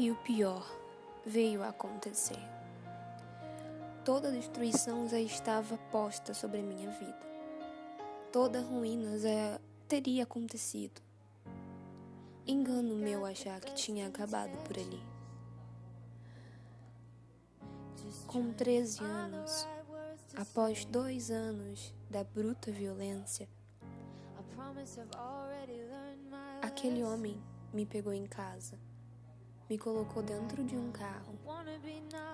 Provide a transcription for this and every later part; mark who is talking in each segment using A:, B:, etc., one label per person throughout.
A: E o pior veio a acontecer. Toda destruição já estava posta sobre a minha vida. Toda ruína já teria acontecido. Engano meu achar que tinha acabado por ali. Com 13 anos, após dois anos da bruta violência, aquele homem me pegou em casa, me colocou dentro de um carro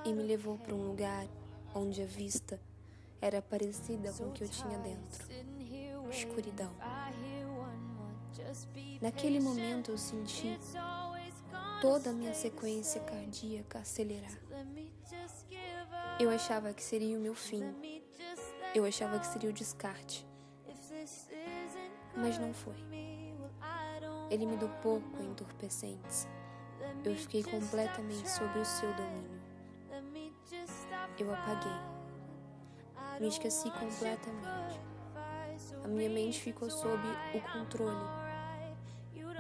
A: e me levou para um lugar onde a vista era parecida com o que eu tinha dentro escuridão. Naquele momento eu senti toda a minha sequência cardíaca acelerar. Eu achava que seria o meu fim. Eu achava que seria o descarte. Mas não foi. Ele me deu pouco entorpecentes. Eu fiquei completamente sob o seu domínio. Eu apaguei. Me esqueci completamente. A minha mente ficou sob o controle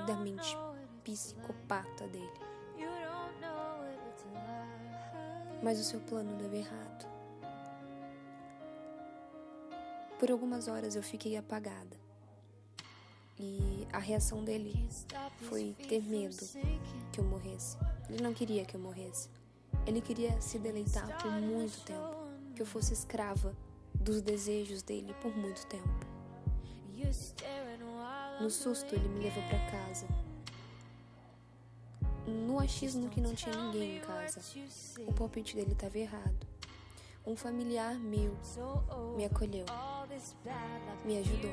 A: da mente psicopata dele. Mas o seu plano deu errado. Por algumas horas eu fiquei apagada. E a reação dele foi ter medo que eu morresse. Ele não queria que eu morresse. Ele queria se deleitar por muito tempo, que eu fosse escrava dos desejos dele por muito tempo. No susto, ele me levou para casa. No achismo que não tinha ninguém em casa, o palpite dele estava errado. Um familiar meu me acolheu, me ajudou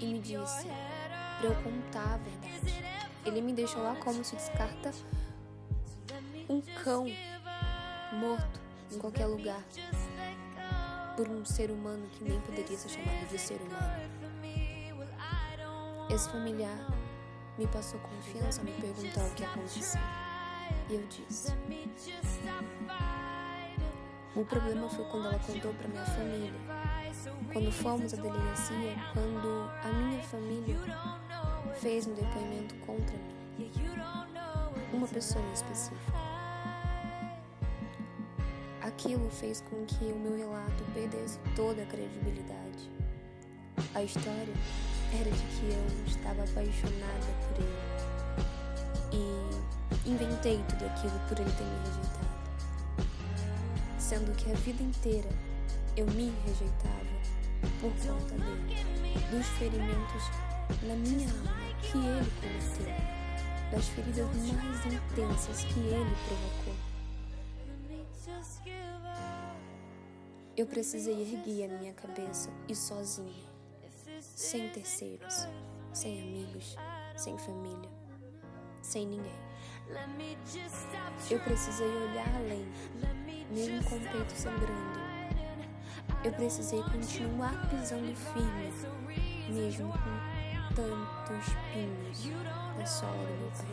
A: e me disse para eu contar a verdade. Ele me deixou lá como se descarta um cão morto em qualquer lugar por um ser humano que nem poderia ser chamado de ser humano. Esse familiar me passou confiança me perguntar o que aconteceu. E eu disse. O problema foi quando ela contou para minha família. Quando fomos à delegacia, quando a minha família fez um depoimento contra mim. Uma pessoa em específico. Aquilo fez com que o meu relato perdesse toda a credibilidade. A história era de que eu estava apaixonada por ele e inventei tudo aquilo por ele ter me rejeitado. Sendo que a vida inteira eu me rejeitava por conta dele, dos ferimentos na minha alma que ele cometeu, das feridas mais intensas que ele provocou. Eu precisei erguer a minha cabeça e sozinha, sem terceiros, sem amigos, sem família, sem ninguém. Eu precisei olhar além, mesmo com o peito sangrando. Eu precisei continuar pisando firme, mesmo com tantos pinhos na sola do meu pé.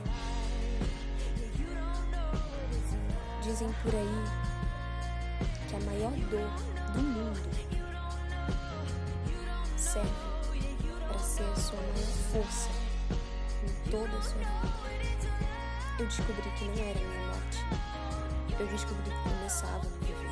A: Dizem por aí que a maior dor do mundo serve para ser a sua maior força em toda a sua vida. Eu descobri que não era minha morte. Eu descobri que começava a minha vida.